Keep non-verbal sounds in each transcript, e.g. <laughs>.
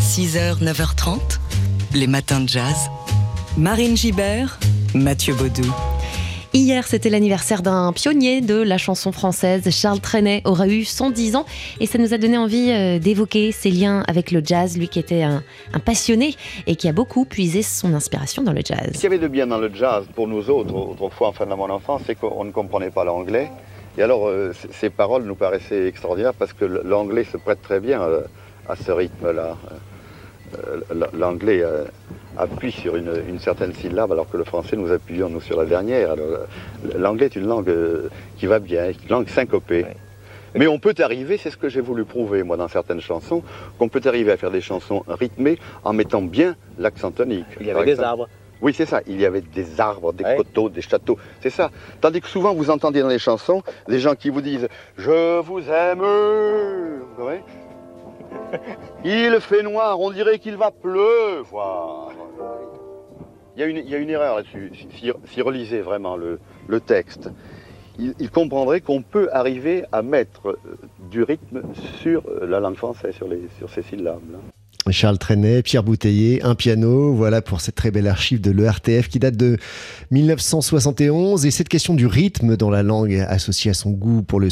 6h, 9h30, les matins de jazz. Marine Gibert, Mathieu Baudou. Hier, c'était l'anniversaire d'un pionnier de la chanson française. Charles Trenet aura eu 110 ans et ça nous a donné envie euh, d'évoquer ses liens avec le jazz, lui qui était un, passionné et qui a beaucoup puisé son inspiration dans le jazz. Ce qu'il y avait de bien dans le jazz pour nous autres, autrefois, enfin dans mon enfance, c'est qu'on ne comprenait pas l'anglais. Et alors, euh, ces paroles nous paraissaient extraordinaires parce que l'anglais se prête très bien euh, à ce rythme-là. L'anglais appuie sur une, certaine syllabe, alors que le français, nous appuyons nous sur la dernière. L'anglais est une langue euh, qui va bien, une langue syncopée. Mais on peut arriver, c'est ce que j'ai voulu prouver, moi, dans certaines chansons, qu'on peut arriver à faire des chansons rythmées en mettant bien l'accent tonique. Il y avait des arbres. Oui, c'est ça. Il y avait des arbres, des coteaux, des châteaux. C'est ça. Tandis que souvent, vous entendez dans les chansons des gens qui vous disent « Je vous aime ». Vous voyez il fait noir, on dirait qu'il va pleuvoir. Il y a une, erreur là-dessus. Si, relisez vraiment le, texte, il, comprendrait qu'on peut arriver à mettre du rythme sur la langue française, sur, les, ces syllabes. Charles Trenet, Pierre Bouteiller, un piano, voilà pour cette très belle archive de l'ERTF qui date de 1971. Et cette question du rythme dans la langue associée à son goût pour le,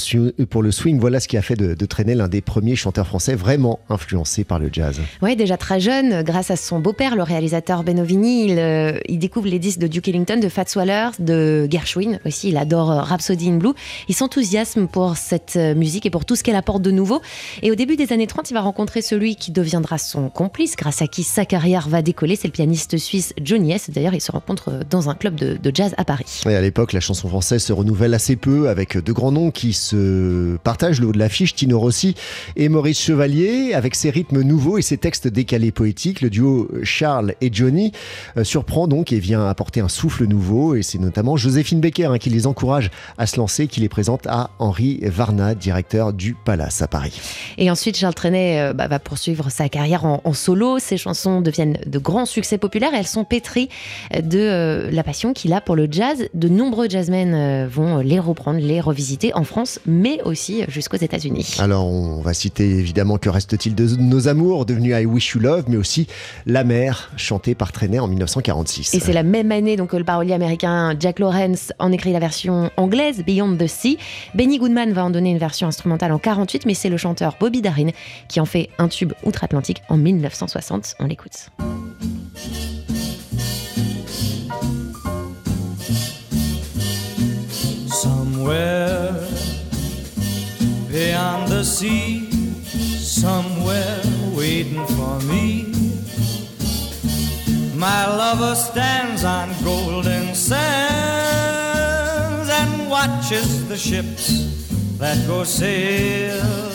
pour le swing, voilà ce qui a fait de, de Trenet l'un des premiers chanteurs français vraiment influencés par le jazz. Oui, déjà très jeune, grâce à son beau-père, le réalisateur Benovini, il, euh, il, découvre les disques de Duke Ellington, de Fats Waller, de Gershwin aussi, il adore euh, Rhapsody in Blue. Il s'enthousiasme pour cette euh, musique et pour tout ce qu'elle apporte de nouveau. Et au début des années 30, il va rencontrer celui qui deviendra son complice, grâce à qui sa carrière va décoller. C'est le pianiste suisse Johnny S. D'ailleurs, ils se rencontrent dans un club de, jazz à Paris. Et à l'époque, la chanson française se renouvelle assez peu, avec de grands noms qui se partagent le haut de l'affiche. Tino Rossi et Maurice Chevalier, avec ses rythmes nouveaux et ses textes décalés poétiques. Le duo Charles et Johnny euh, surprend donc et vient apporter un souffle nouveau. Et c'est notamment Joséphine Becker hein, qui les encourage à se lancer, qui les présente à Henri Varna, directeur du Palace à Paris. Et ensuite, Charles Trenet euh, bah, va poursuivre sa carrière en en solo. Ses chansons deviennent de grands succès populaires et elles sont pétries de euh, la passion qu'il a pour le jazz. De nombreux jazzmen euh, vont les reprendre, les revisiter en France, mais aussi jusqu'aux États-Unis. Alors, on va citer évidemment Que reste-t-il de nos amours, devenu I Wish You Love, mais aussi La mer, chantée par Trainer en 1946. Et c'est la même année donc, que le parolier américain Jack Lawrence en écrit la version anglaise, Beyond the Sea. Benny Goodman va en donner une version instrumentale en 48, mais c'est le chanteur Bobby Darin qui en fait un tube outre-Atlantique en 1946. 1960. On l'écoute. Somewhere beyond the sea, somewhere waiting for me. My lover stands on golden sands and watches the ships that go sailing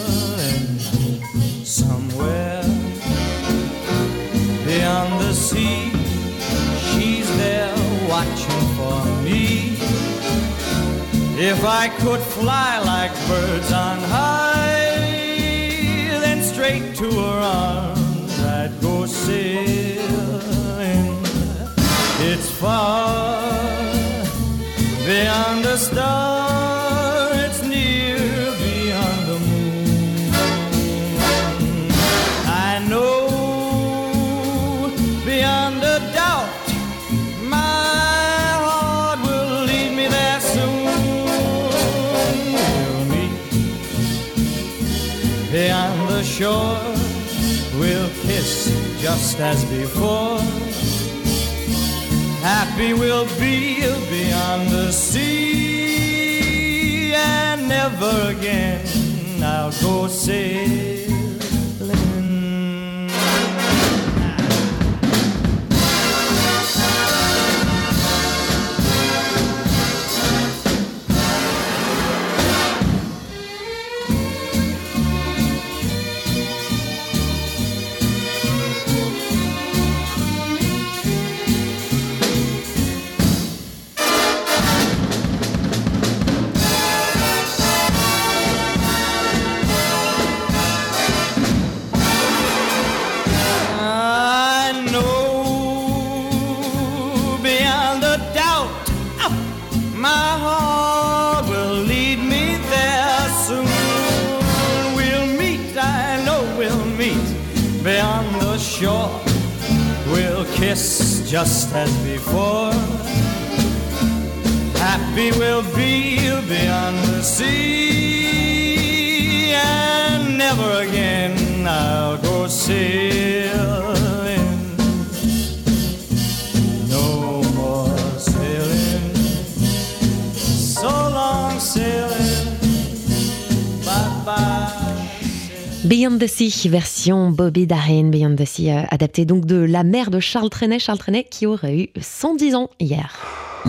If I could fly like birds on high, then straight to her arms I'd go sailing. It's far just as before. Happy we'll be beyond the sea, and never again I'll go sailing. Just as before. Happy we'll be beyond the sea, Beyond the Sea, version Bobby Darin, Beyond the Sea, euh, adapté donc de la mère de Charles Trenet, Charles Trenet qui aurait eu 110 ans hier.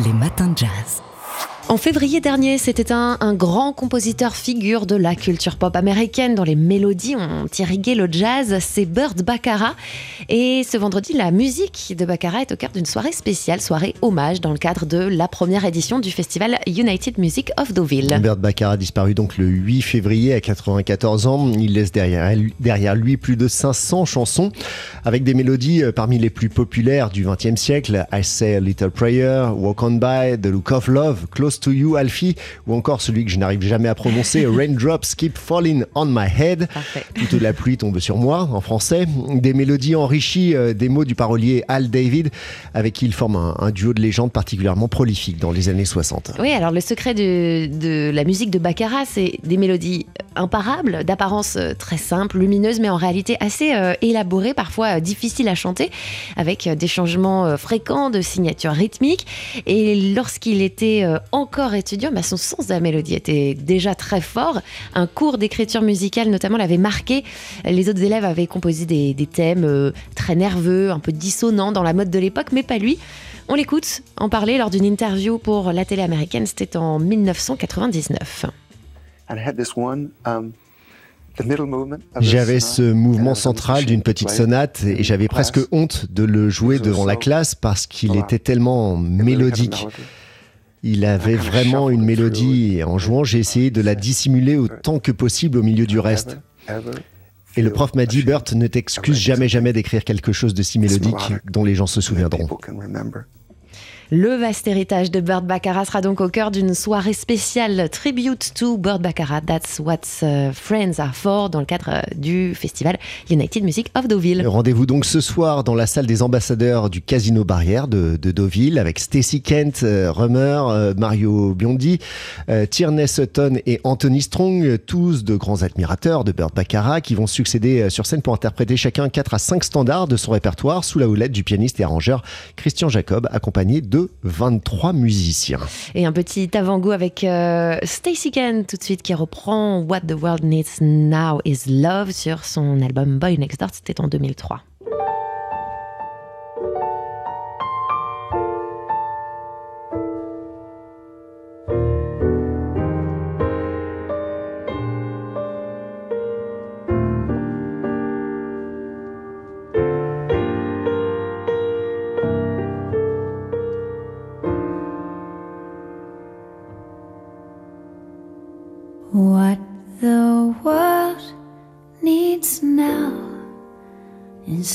Les matins de jazz. En février dernier, c'était un, grand compositeur figure de la culture pop américaine dont les mélodies ont irrigué le jazz, c'est Burt Baccarat. Et ce vendredi, la musique de Baccarat est au cœur d'une soirée spéciale, soirée hommage dans le cadre de la première édition du festival United Music of Deauville. Burt Baccarat disparu donc le 8 février à 94 ans. Il laisse derrière, derrière lui plus de 500 chansons avec des mélodies euh, parmi les plus populaires du XXe siècle. I Say a Little Prayer, Walk On By, The Look of Love, Close to You, Alfie, ou encore celui que je n'arrive jamais à prononcer, <laughs> Raindrops Keep Falling on My Head. Parfait. De la pluie tombe sur moi en français. Des mélodies enrichies euh, des mots du parolier Al David, avec qui il forme un, un duo de légende particulièrement prolifique dans les années 60. Oui, alors le secret de, de la musique de Baccarat, c'est des mélodies imparables, d'apparence euh, très simple, lumineuse, mais en réalité assez euh, élaborées, parfois euh, difficiles à chanter, avec euh, des changements euh, fréquents de signature rythmique. Et lorsqu'il était euh, encore étudiant, bah, son sens de la mélodie était déjà très fort. Un cours d'écriture musicale, notamment, l'avait marqué. Les autres élèves avaient composé des, des thèmes euh, très nerveux, un peu dissonants dans la mode de l'époque, mais pas lui. On l'écoute en parler lors d'une interview pour la télé américaine, c'était en 1999. And I had this one, um, the middle movement of the J'avais sonata, ce mouvement and I was central ashamed d'une to petite play it sonate et j'avais class. presque honte de le jouer devant la classe parce qu'il était tellement mélodique. Il avait vraiment une mélodie. Et en jouant, j'ai essayé de la dissimuler autant que possible au milieu du reste. Et le prof m'a dit, Bert, ne t'excuse jamais, jamais d'écrire quelque chose de si mélodique dont les gens se souviendront. Le vaste héritage de Burt Baccarat sera donc au cœur d'une soirée spéciale tribute to Burt Baccarat. That's what uh, friends are for dans le cadre euh, du festival United Music of Deauville. Rendez-vous donc ce soir dans la salle des ambassadeurs du Casino Barrière de, de Deauville avec Stacy Kent, euh, Rummer, euh, Mario Biondi, Tierney Sutton et Anthony Strong, tous de grands admirateurs de Burt Baccarat qui vont succéder sur scène pour interpréter chacun 4 à 5 standards de son répertoire sous la houlette du pianiste et arrangeur Christian Jacob accompagné de 23 musiciens. Et un petit avant-goût avec euh, Stacey Kent tout de suite qui reprend What the World Needs Now is Love sur son album Boy Next Door, c'était en 2003.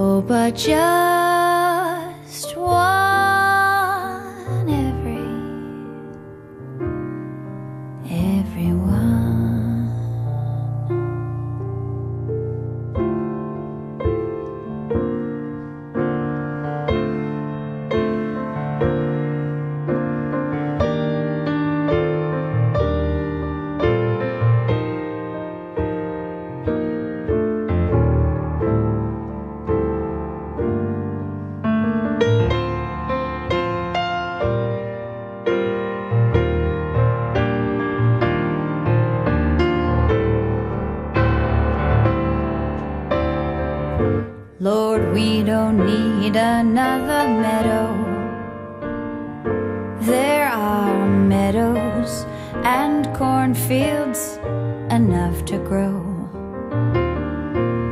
Oh, but just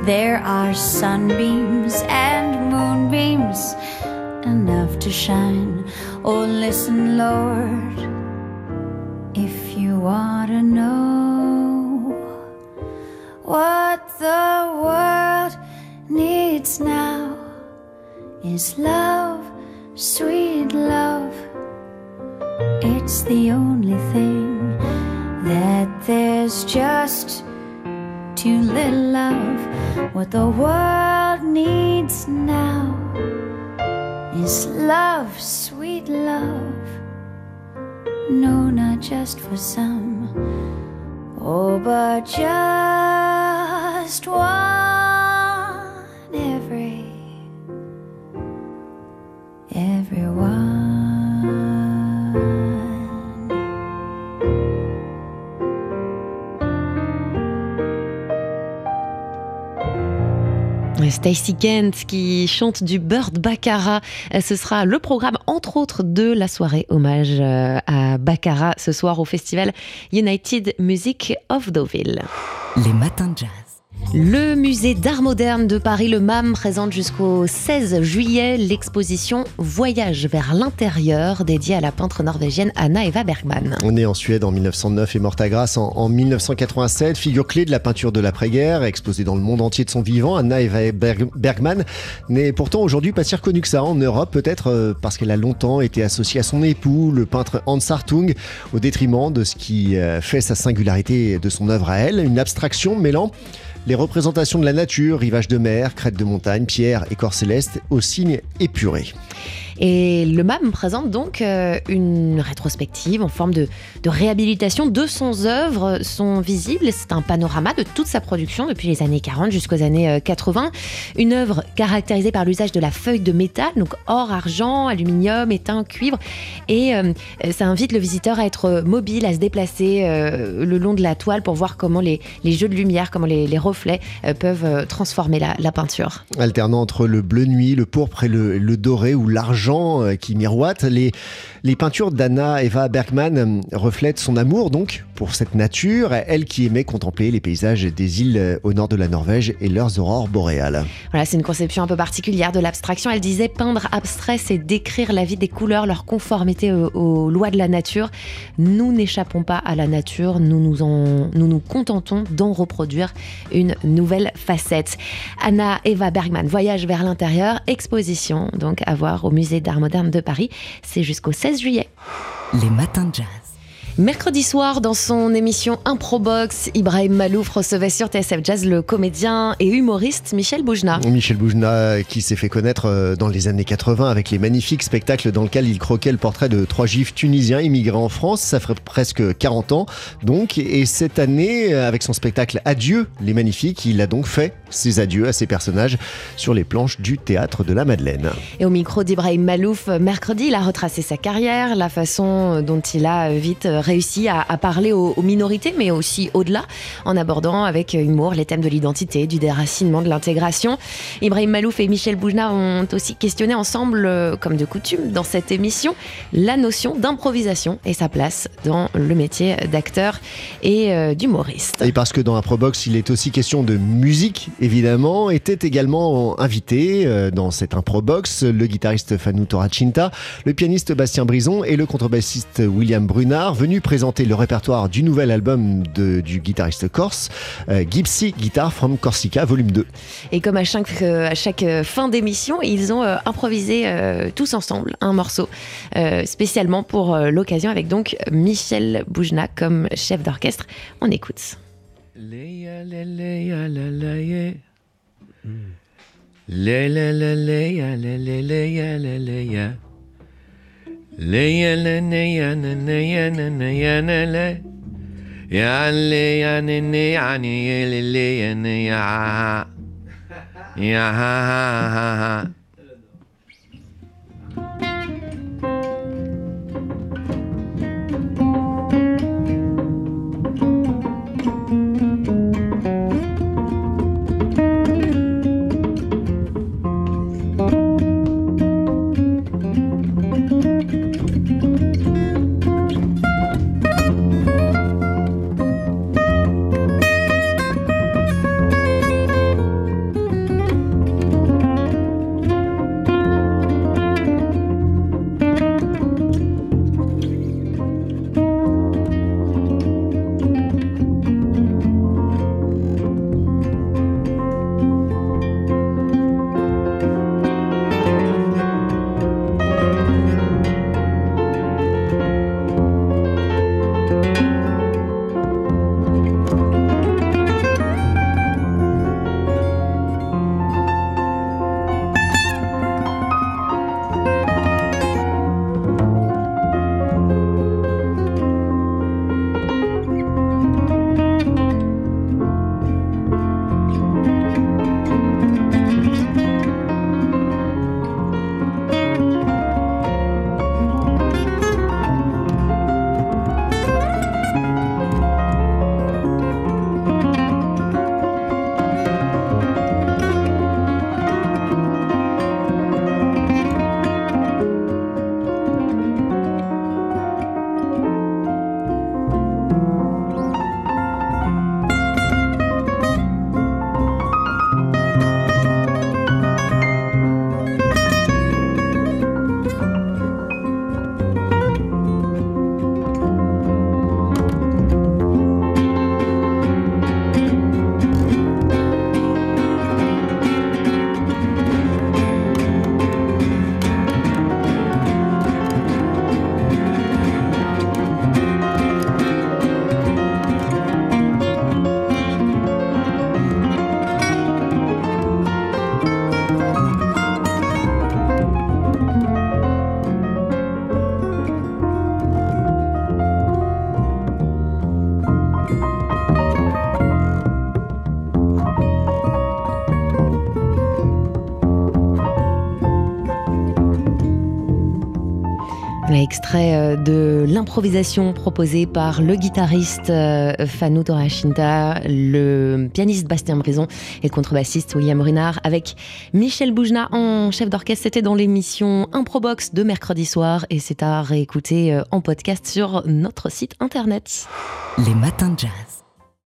There are sunbeams and moonbeams enough to shine. Oh, listen, Lord, if you want to know what the world needs now is love, sweet love. It's the only thing that there's just too little of. What the world needs now is love, sweet love. No, not just for some, oh, but just one Stacy Kent qui chante du Bird Baccarat. Euh, Ce sera le programme, entre autres, de la soirée hommage euh, à Baccarat ce soir au festival United Music of Deauville. Les matins de jazz. Le musée d'art moderne de Paris, le MAM, présente jusqu'au 16 juillet l'exposition Voyage vers l'intérieur dédiée à la peintre norvégienne Anna Eva Bergman. On est en Suède en 1909 et morte à Grasse en, en 1987. Figure clé de la peinture de l'après-guerre, exposée dans le monde entier de son vivant, Anna Eva Berg- Bergman n'est pourtant aujourd'hui pas si reconnue que ça en Europe, peut-être euh, parce qu'elle a longtemps été associée à son époux, le peintre Hans Hartung, au détriment de ce qui euh, fait sa singularité de son œuvre à elle, une abstraction mêlant les représentations de la nature, rivages de mer, crêtes de montagne, pierres et corps célestes, aux signes épurés. Et le MAM présente donc euh, une rétrospective en forme de, réhabilitation de son œuvre, sont visibles. C'est un panorama de toute sa production depuis les années 40 jusqu'aux années euh, 80. Une œuvre caractérisée par l'usage de la feuille de métal, donc or, argent, aluminium, étain, cuivre. Et euh, ça invite le visiteur à être mobile, à se déplacer euh, le long de la toile pour voir comment les, jeux de lumière, comment les, reflets euh, peuvent euh, transformer la, la peinture. alternant entre le bleu nuit, le pourpre et le, le doré ou l'argent euh, qui miroite. Les, les peintures d'Anna Eva Bergman euh, reflètent son amour donc pour cette nature, elle qui aimait contempler les paysages des îles euh, au nord de la Norvège et leurs aurores boréales. Voilà, c'est une conception un peu particulière de l'abstraction. Elle disait peindre abstrait, c'est décrire la vie des couleurs, leur conformité aux, lois de la nature. Nous n'échappons pas à la nature, nous nous, nous, nous contentons d'en reproduire une nouvelle facette. Anna Eva Bergman, Voyage vers l'intérieur, exposition donc à voir au musée d'art moderne de Paris. C'est jusqu'au 16 juillet. Les matins de jazz. Mercredi soir, dans son émission Improbox, Ibrahim Malouf recevait sur TSF Jazz le comédien et humoriste Michel Boujna. Michel Boujna qui s'est fait connaître euh, dans les années 80 avec les magnifiques spectacles dans lesquels il croquait le portrait de trois juifs tunisiens immigrés en France. Ça ferait presque 40 ans donc. Et cette année, euh, avec son spectacle Adieu les magnifiques, il a donc fait ses adieux à ses personnages sur les planches du théâtre de la Madeleine. Et au micro d'Ibrahim Malouf, mercredi, il a retracé sa carrière, la façon dont il a vite réussi à, parler aux, minorités, mais aussi au-delà, en abordant avec humour les thèmes de l'identité, du déracinement, de l'intégration. Ibrahim Malouf et Michel Boujna ont aussi questionné ensemble, euh, comme de coutume dans cette émission, la notion d'improvisation et sa place dans le métier d'acteur et euh, d'humoriste. Et parce que dans Improbox, il est aussi question de musique, évidemment, était également invité euh, dans cette Improbox le guitariste Fanou Torachinta, le pianiste Bastien Brison et le contrebassiste William Brunard, présenter le répertoire du nouvel album de- du guitariste corse, euh, Gypsy Guitar from Corsica, volume 2. Et comme à chaque, euh, à chaque euh, fin d'émission, ils ont euh, improvisé euh, tous ensemble un morceau euh, spécialement pour euh, l'occasion avec donc Michel Boujna comme chef d'orchestre. On écoute. Le, euh, de l'improvisation proposée par le guitariste euh, Fanou Torachinta, le pianiste Bastien Brison et le contrebassiste William Runard avec Michel Boujna en chef d'orchestre. C'était dans l'émission Improbox de mercredi soir et c'est à réécouter euh, en podcast sur notre site internet. Les matins de jazz.